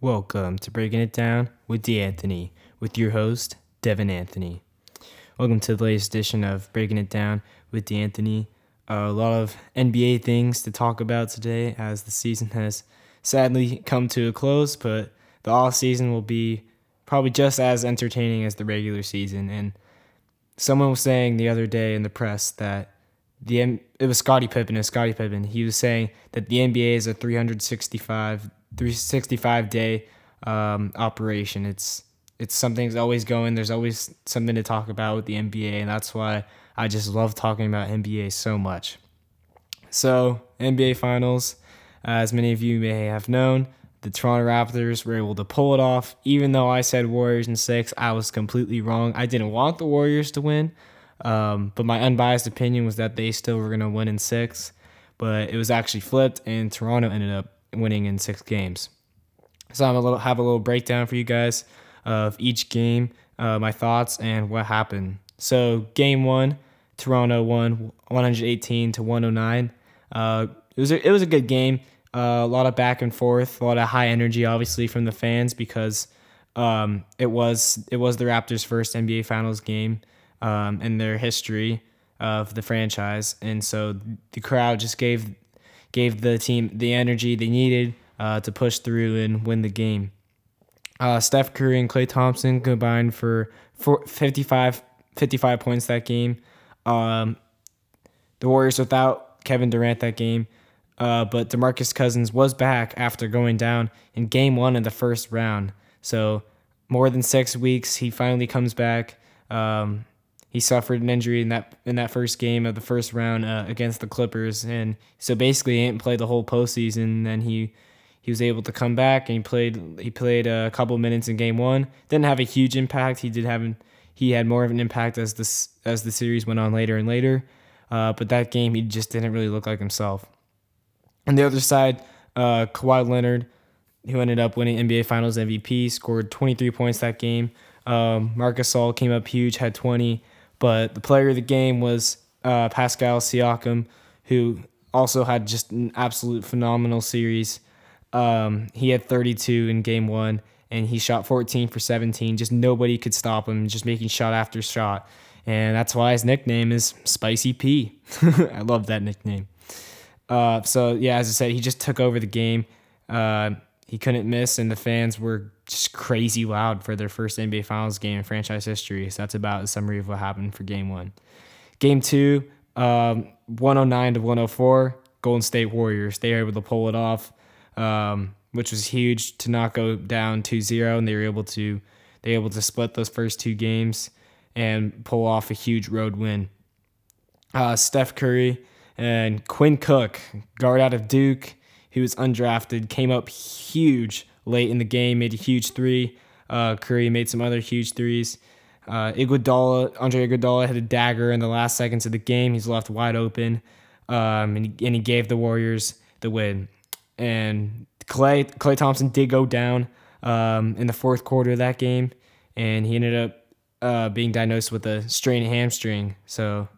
Welcome to Breaking It Down with D'Anthony, with your host, Devin Anthony. Welcome to the latest edition of Breaking It Down with D'Anthony. Uh, a lot of NBA things to talk about today as the season has sadly come to a close, but the off season will be probably just as entertaining as the regular season. And someone was saying the other day in the press that the it was Scottie Pippen and Scottie Pippen. He was saying that the NBA is a 365 365 day um, operation. It's it's something's always going. There's always something to talk about with the NBA, and that's why I just love talking about NBA so much. So NBA Finals, as many of you may have known, the Toronto Raptors were able to pull it off. Even though I said Warriors in six, I was completely wrong. I didn't want the Warriors to win, um, but my unbiased opinion was that they still were going to win in six. But it was actually flipped, and Toronto ended up winning in six games. So I'm a little have a little breakdown for you guys of each game, uh, my thoughts and what happened. So game one, Toronto won 118 to 109. Uh, it was a, it was a good game. Uh, a lot of back and forth, a lot of high energy, obviously from the fans because um, it was it was the Raptors' first NBA Finals game um, in their history of the franchise, and so the crowd just gave gave the team the energy they needed uh, to push through and win the game. Uh, Steph Curry and Klay Thompson combined for 55, 55 points that game. Um, the Warriors without Kevin Durant that game, uh, but DeMarcus Cousins was back after going down in game one of the first round. So more than six weeks, he finally comes back. Um, he suffered an injury in that in that first game of the first round uh, against the Clippers, and so basically he didn't play the whole postseason. Then he he was able to come back and he played he played a couple minutes in game one. Didn't have a huge impact. He did have he had more of an impact as this as the series went on later and later. Uh, but that game he just didn't really look like himself. On the other side, uh, Kawhi Leonard, who ended up winning NBA Finals MVP, scored 23 points that game. Um, Marc Gasol came up huge, had 20. But the player of the game was uh, Pascal Siakam, who also had just an absolute phenomenal series. Um, he had 32 in game one, and he shot 14 for 17. Just nobody could stop him, just making shot after shot. And that's why his nickname is Spicy P. I love that nickname. Uh, so, yeah, as I said, he just took over the game. Uh, he couldn't miss, and the fans were just crazy loud for their first NBA Finals game in franchise history. So that's about a summary of what happened for game one. Game two, um, 109 to 104, Golden State Warriors. They were able to pull it off, um, which was huge to not go down 2-0, and they were able to they were able to split those first two games and pull off a huge road win. Uh, Steph Curry and Quinn Cook, guard out of Duke, he was undrafted, came up huge late in the game, made a huge three. Uh, Curry made some other huge threes. Uh, Iguodala, Andre Iguodala had a dagger in the last seconds of the game. He's left wide open, um, and, he, and he gave the Warriors the win. And Clay Klay Thompson did go down um, in the fourth quarter of that game, and he ended up uh, being diagnosed with a strained hamstring. So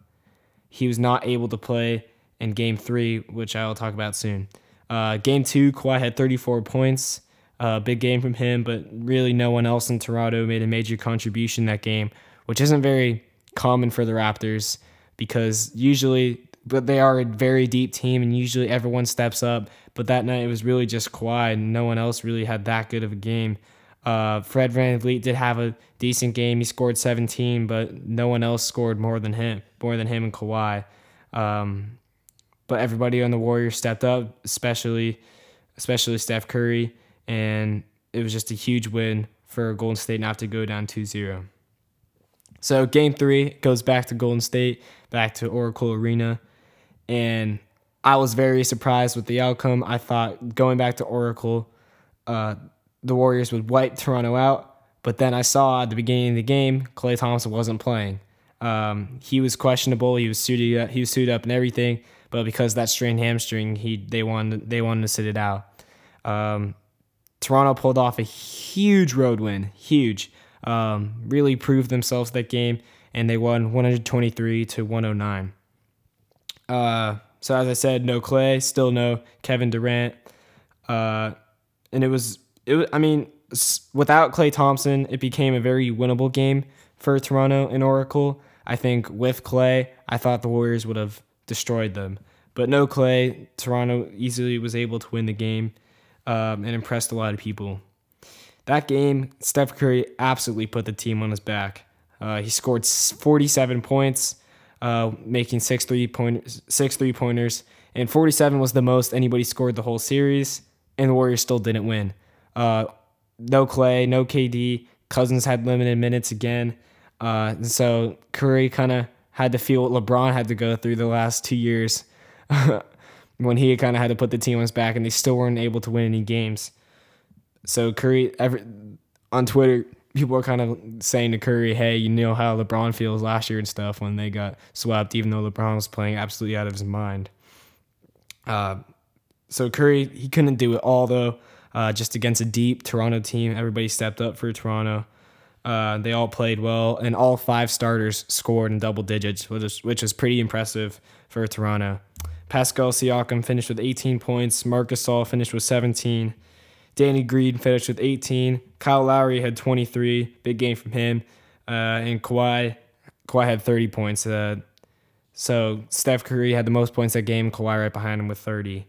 he was not able to play in Game Three, which I will talk about soon. Uh, game Two, Kawhi had 34 points. Uh, big game from him, but really no one else in Toronto made a major contribution that game, which isn't very common for the Raptors because usually, but they are a very deep team and usually everyone steps up. But that night it was really just Kawhi and no one else really had that good of a game. Uh, Fred VanVleet did have a decent game. He scored 17, but no one else scored more than him, more than him and Kawhi. Um, but everybody on the Warriors stepped up, especially especially Steph Curry and it was just a huge win for Golden State not to go down 2-0. So game 3 goes back to Golden State, back to Oracle Arena, and I was very surprised with the outcome. I thought going back to Oracle, uh, the Warriors would wipe Toronto out, but then I saw at the beginning of the game, Klay Thompson wasn't playing. Um, he was questionable. He was suited up, he was suited up and everything, but because that strained hamstring, he they wanted they wanted to sit it out. Um, Toronto pulled off a huge road win, huge. Um, really proved themselves that game, and they won 123 to 109. Uh, so as I said, no Klay, still no Kevin Durant, uh, and it was it. Was, I mean, without Klay Thompson, it became a very winnable game for Toronto and Oracle. I think with Klay, I thought the Warriors would have destroyed them. But no Klay, Toronto easily was able to win the game um, and impressed a lot of people. That game, Steph Curry absolutely put the team on his back. Uh, he scored 47 points, uh, making six three point six three pointers, and 47 was the most anybody scored the whole series. And the Warriors still didn't win. Uh, no Klay, no KD. Cousins had limited minutes again. Uh, so Curry kind of had to feel what LeBron had to go through the last two years when he kind of had to put the team on his back and they still weren't able to win any games. So Curry, every, on Twitter, people are kind of saying to Curry, "Hey, you know how LeBron feels last year and stuff when they got swept, even though LeBron was playing absolutely out of his mind." Uh, so Curry, he couldn't do it all though. Uh, just against a deep Toronto team, everybody stepped up for Toronto. Uh, they all played well, and all five starters scored in double digits, which is, which is pretty impressive for Toronto. Pascal Siakam finished with 18 points. Marc Gasol finished with 17. Danny Green finished with 18. Kyle Lowry had 23. Big game from him. Uh, and Kawhi, Kawhi had 30 points. Uh, so Steph Curry had the most points that game. Kawhi right behind him with 30.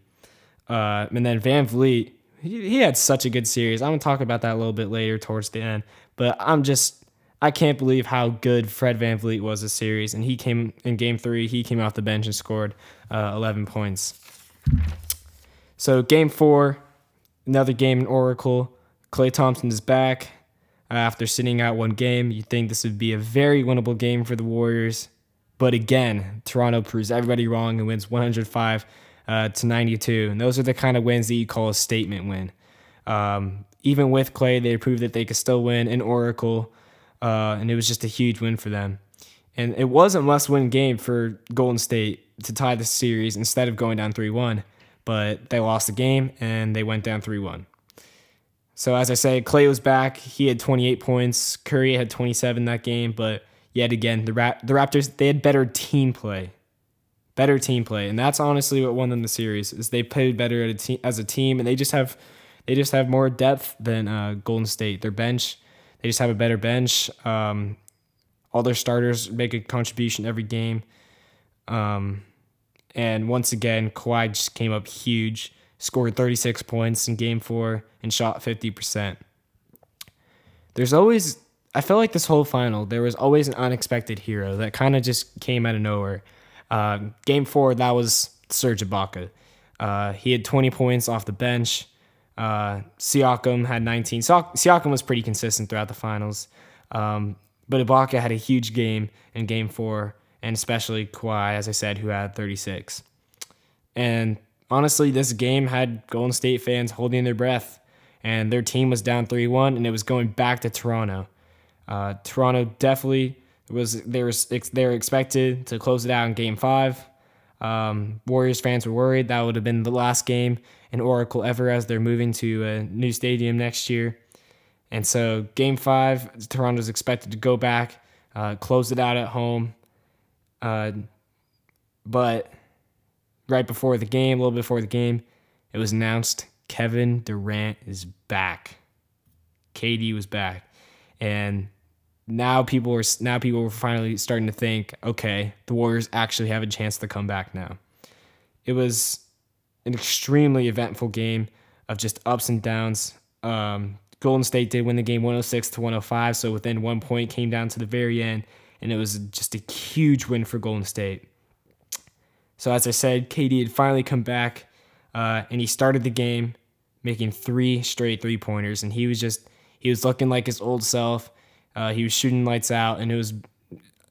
Uh, and then VanVleet, he, he had such a good series. I'm gonna talk about that a little bit later towards the end. But I'm just I can't believe how good Fred Van VanVleet was this series. And he came in game three, he came off the bench and scored uh, 11 points. So, game four, another game in Oracle. Klay Thompson is back after sitting out one game. You'd think this would be a very winnable game for the Warriors. But again, Toronto proves everybody wrong and wins 105 uh, to 92. And those are the kind of wins that you call a statement win. Um, even with Klay, they proved that they could still win in Oracle, uh, and it was just a huge win for them. And it was a must win game for Golden State to tie the series instead of going down 3 1, but they lost the game and they went down 3 1. So, as I say, Klay was back. He had 28 points. Curry had 27 that game, but yet again, the, Ra- the Raptors, they had better team play. Better team play. And that's honestly what won them the series is they played better a te- as a team and they just have they just have more depth than uh, Golden State. Their bench, they just have a better bench. Um, all their starters make a contribution every game. Um, and once again, Kawhi just came up huge, scored 36 points in game four, and shot 50%. There's always, I felt like this whole final, there was always an unexpected hero that kind of just came out of nowhere. Uh, game four, that was Serge Ibaka. Uh, he had 20 points off the bench. Uh, Siakam had 19. Siakam was pretty consistent throughout the finals. Um, but Ibaka had a huge game in game four, and especially Kawhi, as I said, who had 36. And honestly, this game had Golden State fans holding their breath, and their team was down 3 1, and it was going back to Toronto. Uh, Toronto definitely was they were they were expected to close it out in Game Five. Um, Warriors fans were worried that would have been the last game in Oracle ever as they're moving to a new stadium next year. And so, game five, Toronto's expected to go back, uh, close it out at home. Uh, but right before the game, a little bit before the game, it was announced Kevin Durant is back. KD was back. And now people were now people were finally starting to think, okay, the Warriors actually have a chance to come back now. It was an extremely eventful game of just ups and downs. Um, Golden State did win the game 106 to 105, so within one point came down to the very end, and it was just a huge win for Golden State. So as I said, KD had finally come back, uh, and he started the game making three straight three pointers, and he was just he was looking like his old self. Uh, he was shooting lights out, and it was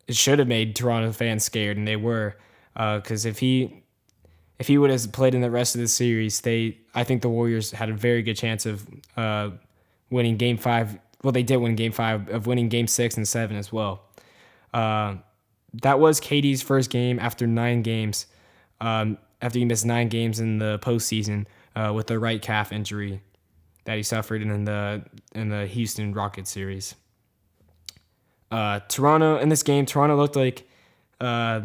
it should have made Toronto fans scared, and they were, because uh, if he if he would have played in the rest of the series, they I think the Warriors had a very good chance of uh, winning Game Five. Well, they did win Game Five of winning Game Six and Seven as well. Uh, that was KD's first game after nine games. Um, after he missed nine games in the postseason uh, with the right calf injury that he suffered in the in the Houston Rockets series. Uh, Toronto in this game, Toronto looked like, uh,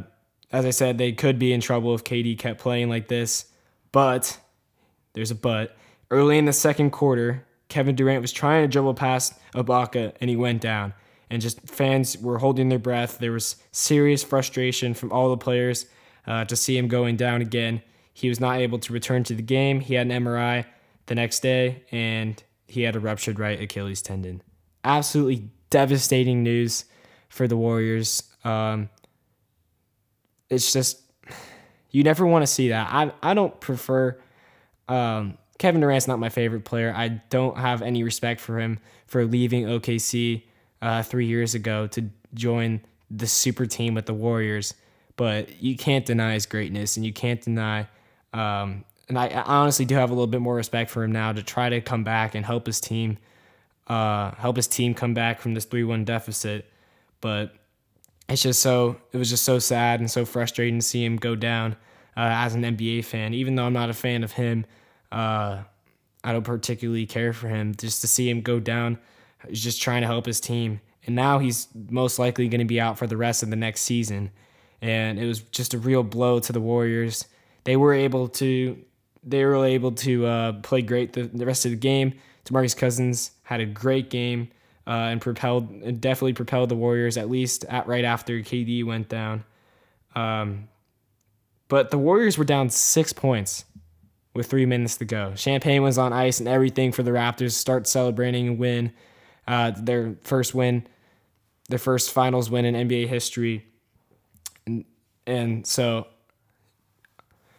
as I said, they could be in trouble if KD kept playing like this. But there's a but. Early in the second quarter, Kevin Durant was trying to dribble past Ibaka and he went down. And just fans were holding their breath. There was serious frustration from all the players uh, to see him going down again. He was not able to return to the game. He had an MRI the next day and he had a ruptured right Achilles tendon. Absolutely devastating news for the Warriors. Um, it's just you never want to see that. I I don't prefer um, Kevin Durant's not my favorite player. I don't have any respect for him for leaving OKC uh, three years ago to join the super team with the Warriors. But you can't deny his greatness, and you can't deny. Um, and I, I, honestly do have a little bit more respect for him now to try to come back and help his team, uh, help his team come back from this three-one deficit. But it's just so it was just so sad and so frustrating to see him go down uh, as an NBA fan. Even though I'm not a fan of him, uh, I don't particularly care for him. Just to see him go down, he's just trying to help his team, and now he's most likely going to be out for the rest of the next season. And it was just a real blow to the Warriors. They were able to they were able to uh, play great the, the rest of the game. DeMarcus Cousins had a great game uh, and propelled definitely propelled the Warriors at least at right after KD went down. Um, but the Warriors were down six points with three minutes to go. Champagne was on ice and everything for the Raptors to start celebrating and win uh, their first win, their first finals win in NBA history. And, and so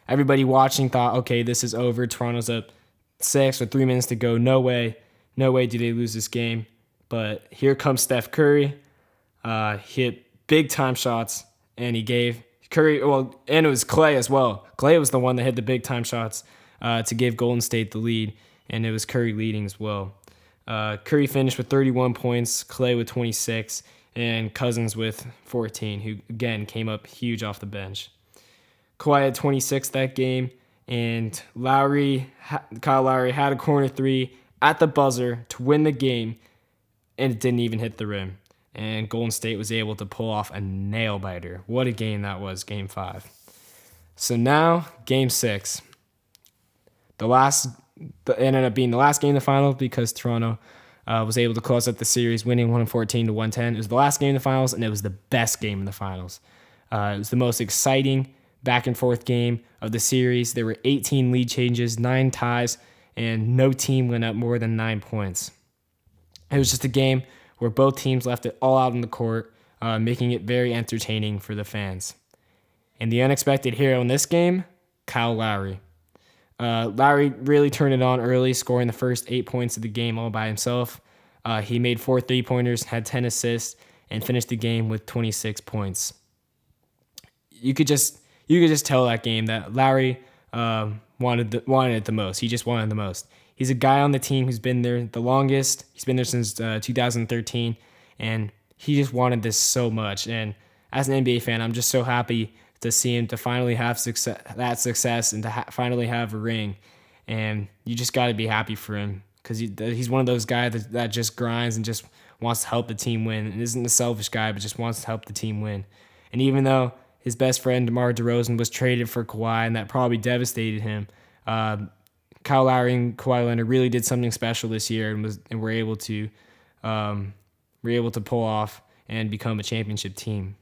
everybody watching thought, okay, this is over. Toronto's up six with three minutes to go. No way, no way do they lose this game. But here comes Steph Curry. Uh, hit big time shots, and he gave Curry, well, and it was Klay as well. Klay was the one that hit the big time shots uh, to give Golden State the lead, and it was Curry leading as well. Uh, Curry finished with 31 points, Klay with 26, and Cousins with 14, who again came up huge off the bench. Kawhi had 26 that game, and Lowry, Kyle Lowry had a corner three at the buzzer to win the game, and it didn't even hit the rim. And Golden State was able to pull off a nail biter. What a game that was, game five. So now, game six. The last, the, ended up being the last game of the finals because Toronto uh, was able to close out the series, winning 114 to 110. It was the last game in the finals, and it was the best game in the finals. Uh, it was the most exciting back and forth game of the series. There were 18 lead changes, nine ties, and no team went up more than nine points. It was just a game where both teams left it all out on the court, uh, making it very entertaining for the fans. And the unexpected hero in this game, Kyle Lowry. Uh, Lowry really turned it on early, scoring the first eight points of the game all by himself. Uh, he made four three pointers, had 10 assists, and finished the game with 26 points. You could just you could just tell that game that Lowry um, wanted the, wanted it the most. He just wanted the most. He's a guy on the team who's been there the longest. He's been there since uh, 2013, and he just wanted this so much. And as an NBA fan, I'm just so happy to see him to finally have success, that success and to ha- finally have a ring. And you just got to be happy for him because he, he's one of those guys that, that just grinds and just wants to help the team win and isn't a selfish guy, but just wants to help the team win. And even though his best friend DeMar DeRozan was traded for Kawhi, and that probably devastated him. Uh, Kyle Lowry and Kawhi Leonard really did something special this year and was and were able to um, were able to pull off and become a championship team.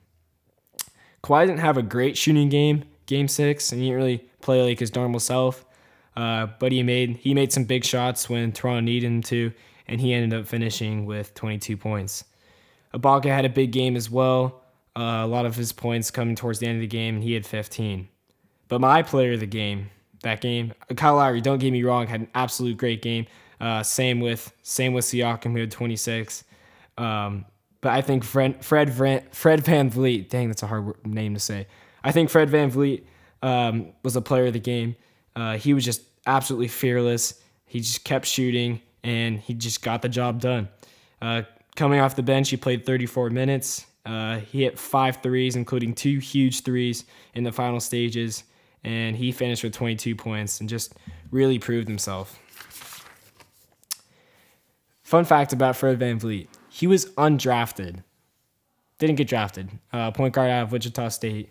Kawhi didn't have a great shooting game, game six, and he didn't really play like his normal self. Uh, but he made he made some big shots when Toronto needed him to, and he ended up finishing with 22 points. Ibaka had a big game as well. Uh, a lot of his points coming towards the end of the game, and he had 15. But my player of the game that game. Kyle Lowry, don't get me wrong, had an absolute great game. Uh, same with same with Siakam, who had 26. Um, but I think Fred Fred Van, Fred VanVleet, dang, that's a hard name to say. I think Fred VanVleet um, was a player of the game. Uh, he was just absolutely fearless. He just kept shooting, and he just got the job done. Uh, coming off the bench, he played 34 minutes. Uh, he hit five threes, including two huge threes in the final stages and he finished with 22 points and just really proved himself. Fun fact about Fred VanVleet he was undrafted, didn't get drafted, uh, point guard out of Wichita State.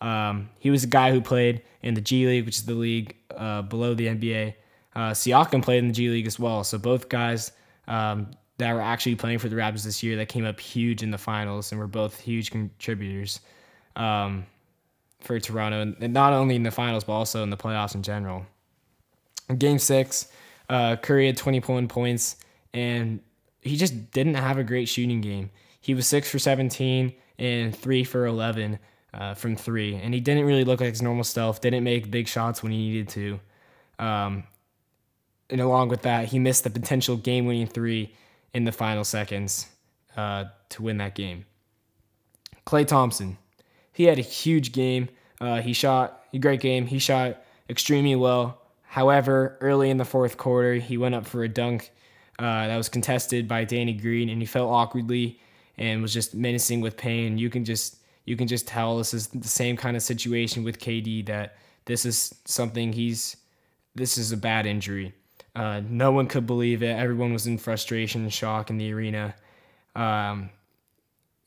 Um, he was a guy who played in the G League, which is the league uh, below the NBA. Uh, Siakam played in the G League as well. So both guys um, that were actually playing for the Raptors this year that came up huge in the finals and were both huge contributors um, for Toronto, and not only in the finals but also in the playoffs in general. In game six, uh, Curry had 21 points, and he just didn't have a great shooting game. He was six for 17 and three for 11 uh, from three, and he didn't really look like his normal self. Didn't make big shots when he needed to. Um, and along with that, he missed the potential game-winning three in the final seconds uh, to win that game. Klay Thompson, he had a huge game. Uh, he shot a great game. He shot extremely well. However, early in the fourth quarter, he went up for a dunk uh, that was contested by Danny Green, and he fell awkwardly and was just menacing with pain. You can just you can just tell this is the same kind of situation with KD that this is something he's this is a bad injury. Uh, no one could believe it. Everyone was in frustration and shock in the arena. Um,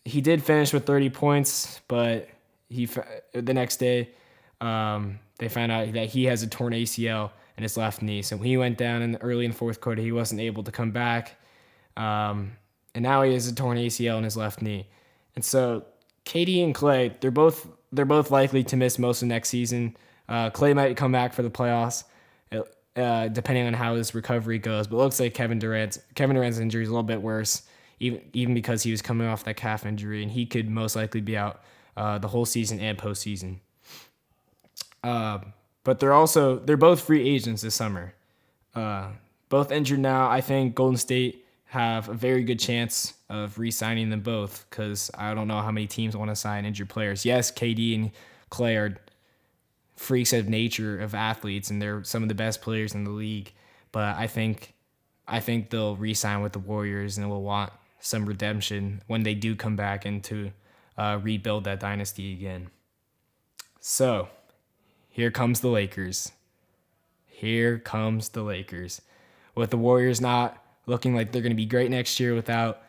he did finish with 30 points, but he the next day um, they found out that he has a torn ACL in his left knee. So he went down in the, early in the fourth quarter. He wasn't able to come back, um, and now he has a torn ACL in his left knee. And so KD and Klay, they're both they're both likely to miss most of next season. Uh, Klay might come back for the playoffs uh, depending on how his recovery goes. But looks like Kevin Durant's Kevin Durant's injury is a little bit worse, even even because he was coming off that calf injury, and he could most likely be out uh, the whole season and postseason. Uh, but they're also they're both free agents this summer. Uh, both injured now. I think Golden State have a very good chance of re-signing them both because I don't know how many teams want to sign injured players. Yes, KD and Klay are freaks of nature of athletes, and they're some of the best players in the league. But I think I think they'll re-sign with the Warriors, and will want some redemption when they do come back and to uh, rebuild that dynasty again. So, here comes the Lakers. Here comes the Lakers. With the Warriors not looking like they're going to be great next year without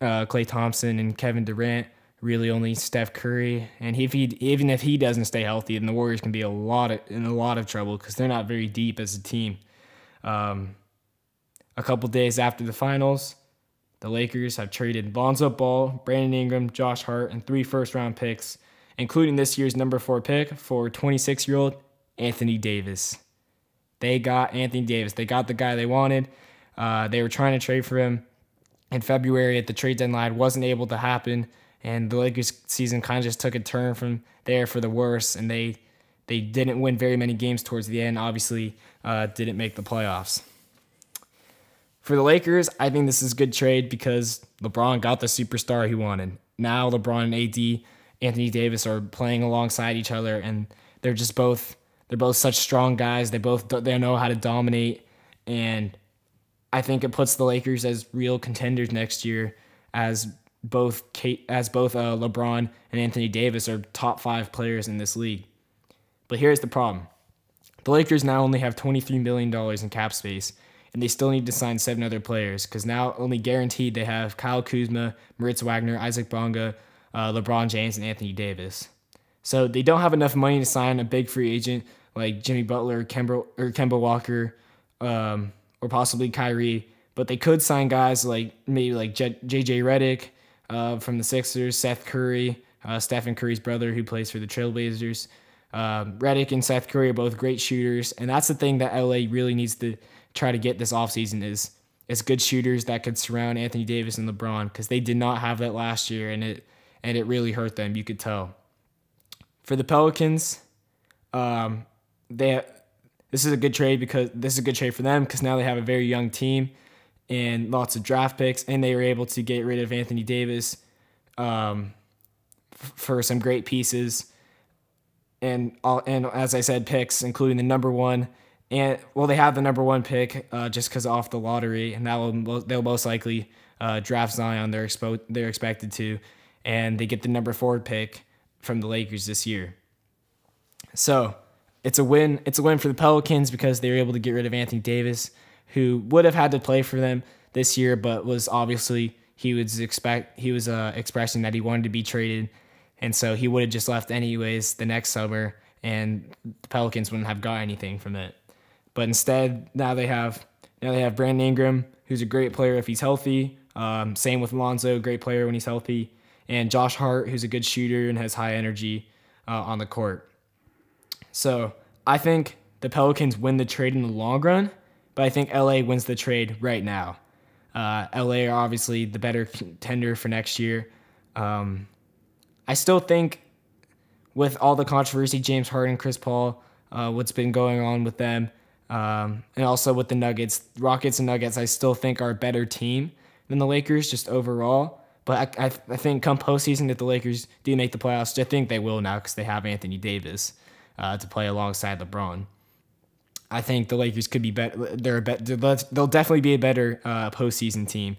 uh, Klay Thompson and Kevin Durant, really only Steph Curry, and if he even if he doesn't stay healthy, then the Warriors can be a lot of, in a lot of trouble because they're not very deep as a team. Um, a couple days after the finals, the Lakers have traded Lonzo Ball, Brandon Ingram, Josh Hart, and three first round picks, including this year's number four pick for 26 year old Anthony Davis. They got Anthony Davis. They got the guy they wanted. Uh, they were trying to trade for him in February at the trade deadline. Wasn't able to happen and the Lakers season kind of just took a turn from there for the worse, and they they didn't win very many games towards the end. Obviously, uh, didn't make the playoffs. For the Lakers, I think this is a good trade because LeBron got the superstar he wanted. Now LeBron and AD, Anthony Davis are playing alongside each other, and they're just both they're both such strong guys. They both they know how to dominate, and I think it puts the Lakers as real contenders next year as both Kate, as both uh, LeBron and Anthony Davis are top five players in this league. But here's the problem: the Lakers now only have 23 million dollars in cap space, and they still need to sign seven other players because now only guaranteed they have Kyle Kuzma, Moritz Wagner, Isaac Bonga, uh, LeBron James, and Anthony Davis. So they don't have enough money to sign a big free agent like Jimmy Butler, Kemba, or Kemba Walker, um, or possibly Kyrie. But they could sign guys like maybe like J- JJ Redick, uh, from the Sixers, Seth Curry, uh, Stephen Curry's brother who plays for the Trailblazers. Um, Redick and Seth Curry are both great shooters, and that's the thing that LA really needs to try to get this offseason is is good shooters that could surround Anthony Davis and LeBron because they did not have that last year, and it and it really hurt them. You could tell. For the Pelicans, um, they this is a good trade because this is a good trade for them because now they have a very young team and lots of draft picks, and they were able to get rid of Anthony Davis um, f- for some great pieces, and all, and as I said, picks including the number one, and well, they have the number one pick uh, just because off the lottery, and that will they'll most likely uh, draft Zion. They're expo- they're expected to, and they get the number four pick from the Lakers this year. So it's a win. It's a win for the Pelicans because they were able to get rid of Anthony Davis who would have had to play for them this year, but was obviously he was expect he was uh, expressing that he wanted to be traded, and so he would have just left anyways the next summer, and the Pelicans wouldn't have got anything from it. But instead, now they have now they have Brandon Ingram, who's a great player if he's healthy. Um, same with Lonzo, great player when he's healthy, and Josh Hart, who's a good shooter and has high energy uh, on the court. So I think the Pelicans win the trade in the long run, but I think LA wins the trade right now. Uh, LA are obviously the better contender for next year. Um, I still think, with all the controversy, James Harden, Chris Paul, uh, what's been going on with them, um, and also with the Nuggets, Rockets and Nuggets, I still think are a better team than the Lakers just overall. But I, I, I think come postseason, if the Lakers do make the playoffs, I think they will now because they have Anthony Davis uh, to play alongside LeBron. I think the Lakers could be better. They're, be- they'll definitely be a better uh, postseason team,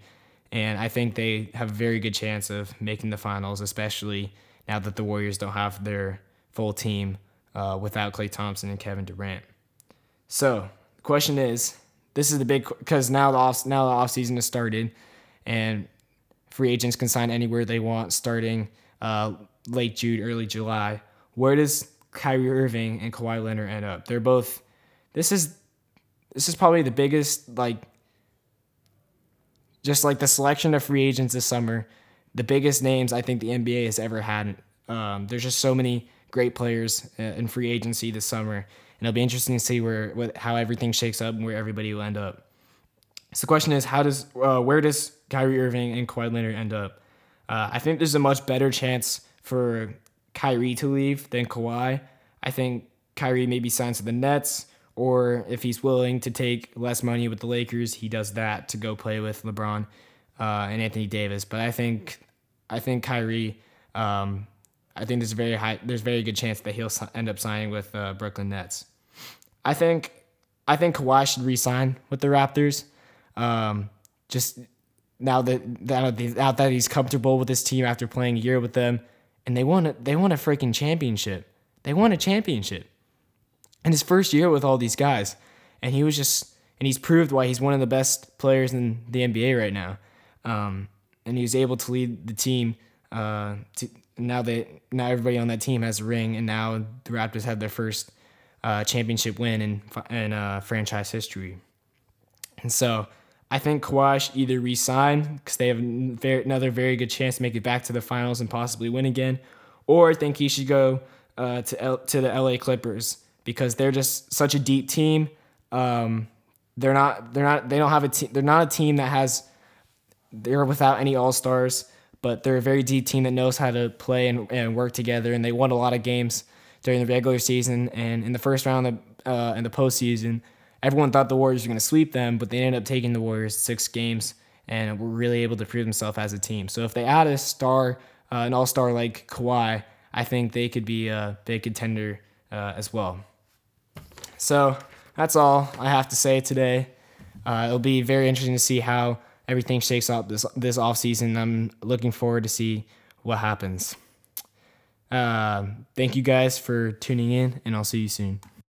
and I think they have a very good chance of making the finals, especially now that the Warriors don't have their full team uh, without Klay Thompson and Kevin Durant. So the question is, this is the big because now the off now the off season has started, and free agents can sign anywhere they want starting uh, late June, early July. Where does Kyrie Irving and Kawhi Leonard end up? They're both. This is this is probably the biggest like just like the selection of free agents this summer, the biggest names I think the NBA has ever had. Um, there's just so many great players uh, in free agency this summer, and it'll be interesting to see where how everything shakes up and where everybody will end up. So the question is, how does uh, where does Kyrie Irving and Kawhi Leonard end up? Uh, I think there's a much better chance for Kyrie to leave than Kawhi. I think Kyrie maybe signs to the Nets, or if he's willing to take less money with the Lakers, he does that to go play with LeBron uh, and Anthony Davis. But I think I think Kyrie, um, I think there's a very high, there's very good chance that he'll end up signing with uh, Brooklyn Nets. I think I think Kawhi should re-sign with the Raptors. Um, just now that now that he's comfortable with his team after playing a year with them, and they won a, they won a freaking championship. They won a championship in his first year with all these guys, and he was just and he's proved why he's one of the best players in the NBA right now. Um, and he was able to lead the team. Uh, to, now that now everybody on that team has a ring, and now the Raptors have their first uh, championship win in in uh, franchise history. And so I think Kawhi should either resign because they have another very good chance to make it back to the finals and possibly win again, or I think he should go uh, to L- to the LA Clippers because they're just such a deep team. Um, they're not they're not they don't have a team they're not a team that has they're without any all stars, but they're a very deep team that knows how to play and, and work together, and they won a lot of games during the regular season and in the first round of, uh, in the postseason everyone thought the Warriors were going to sweep them, but they ended up taking the Warriors six games and were really able to prove themselves as a team. So if they add a star, uh, an all star like Kawhi, I think they could be a big contender uh, as well. So that's all I have to say today. Uh, it'll be very interesting to see how everything shakes out this this off season. I'm looking forward to see what happens. Uh, thank you guys for tuning in, and I'll see you soon.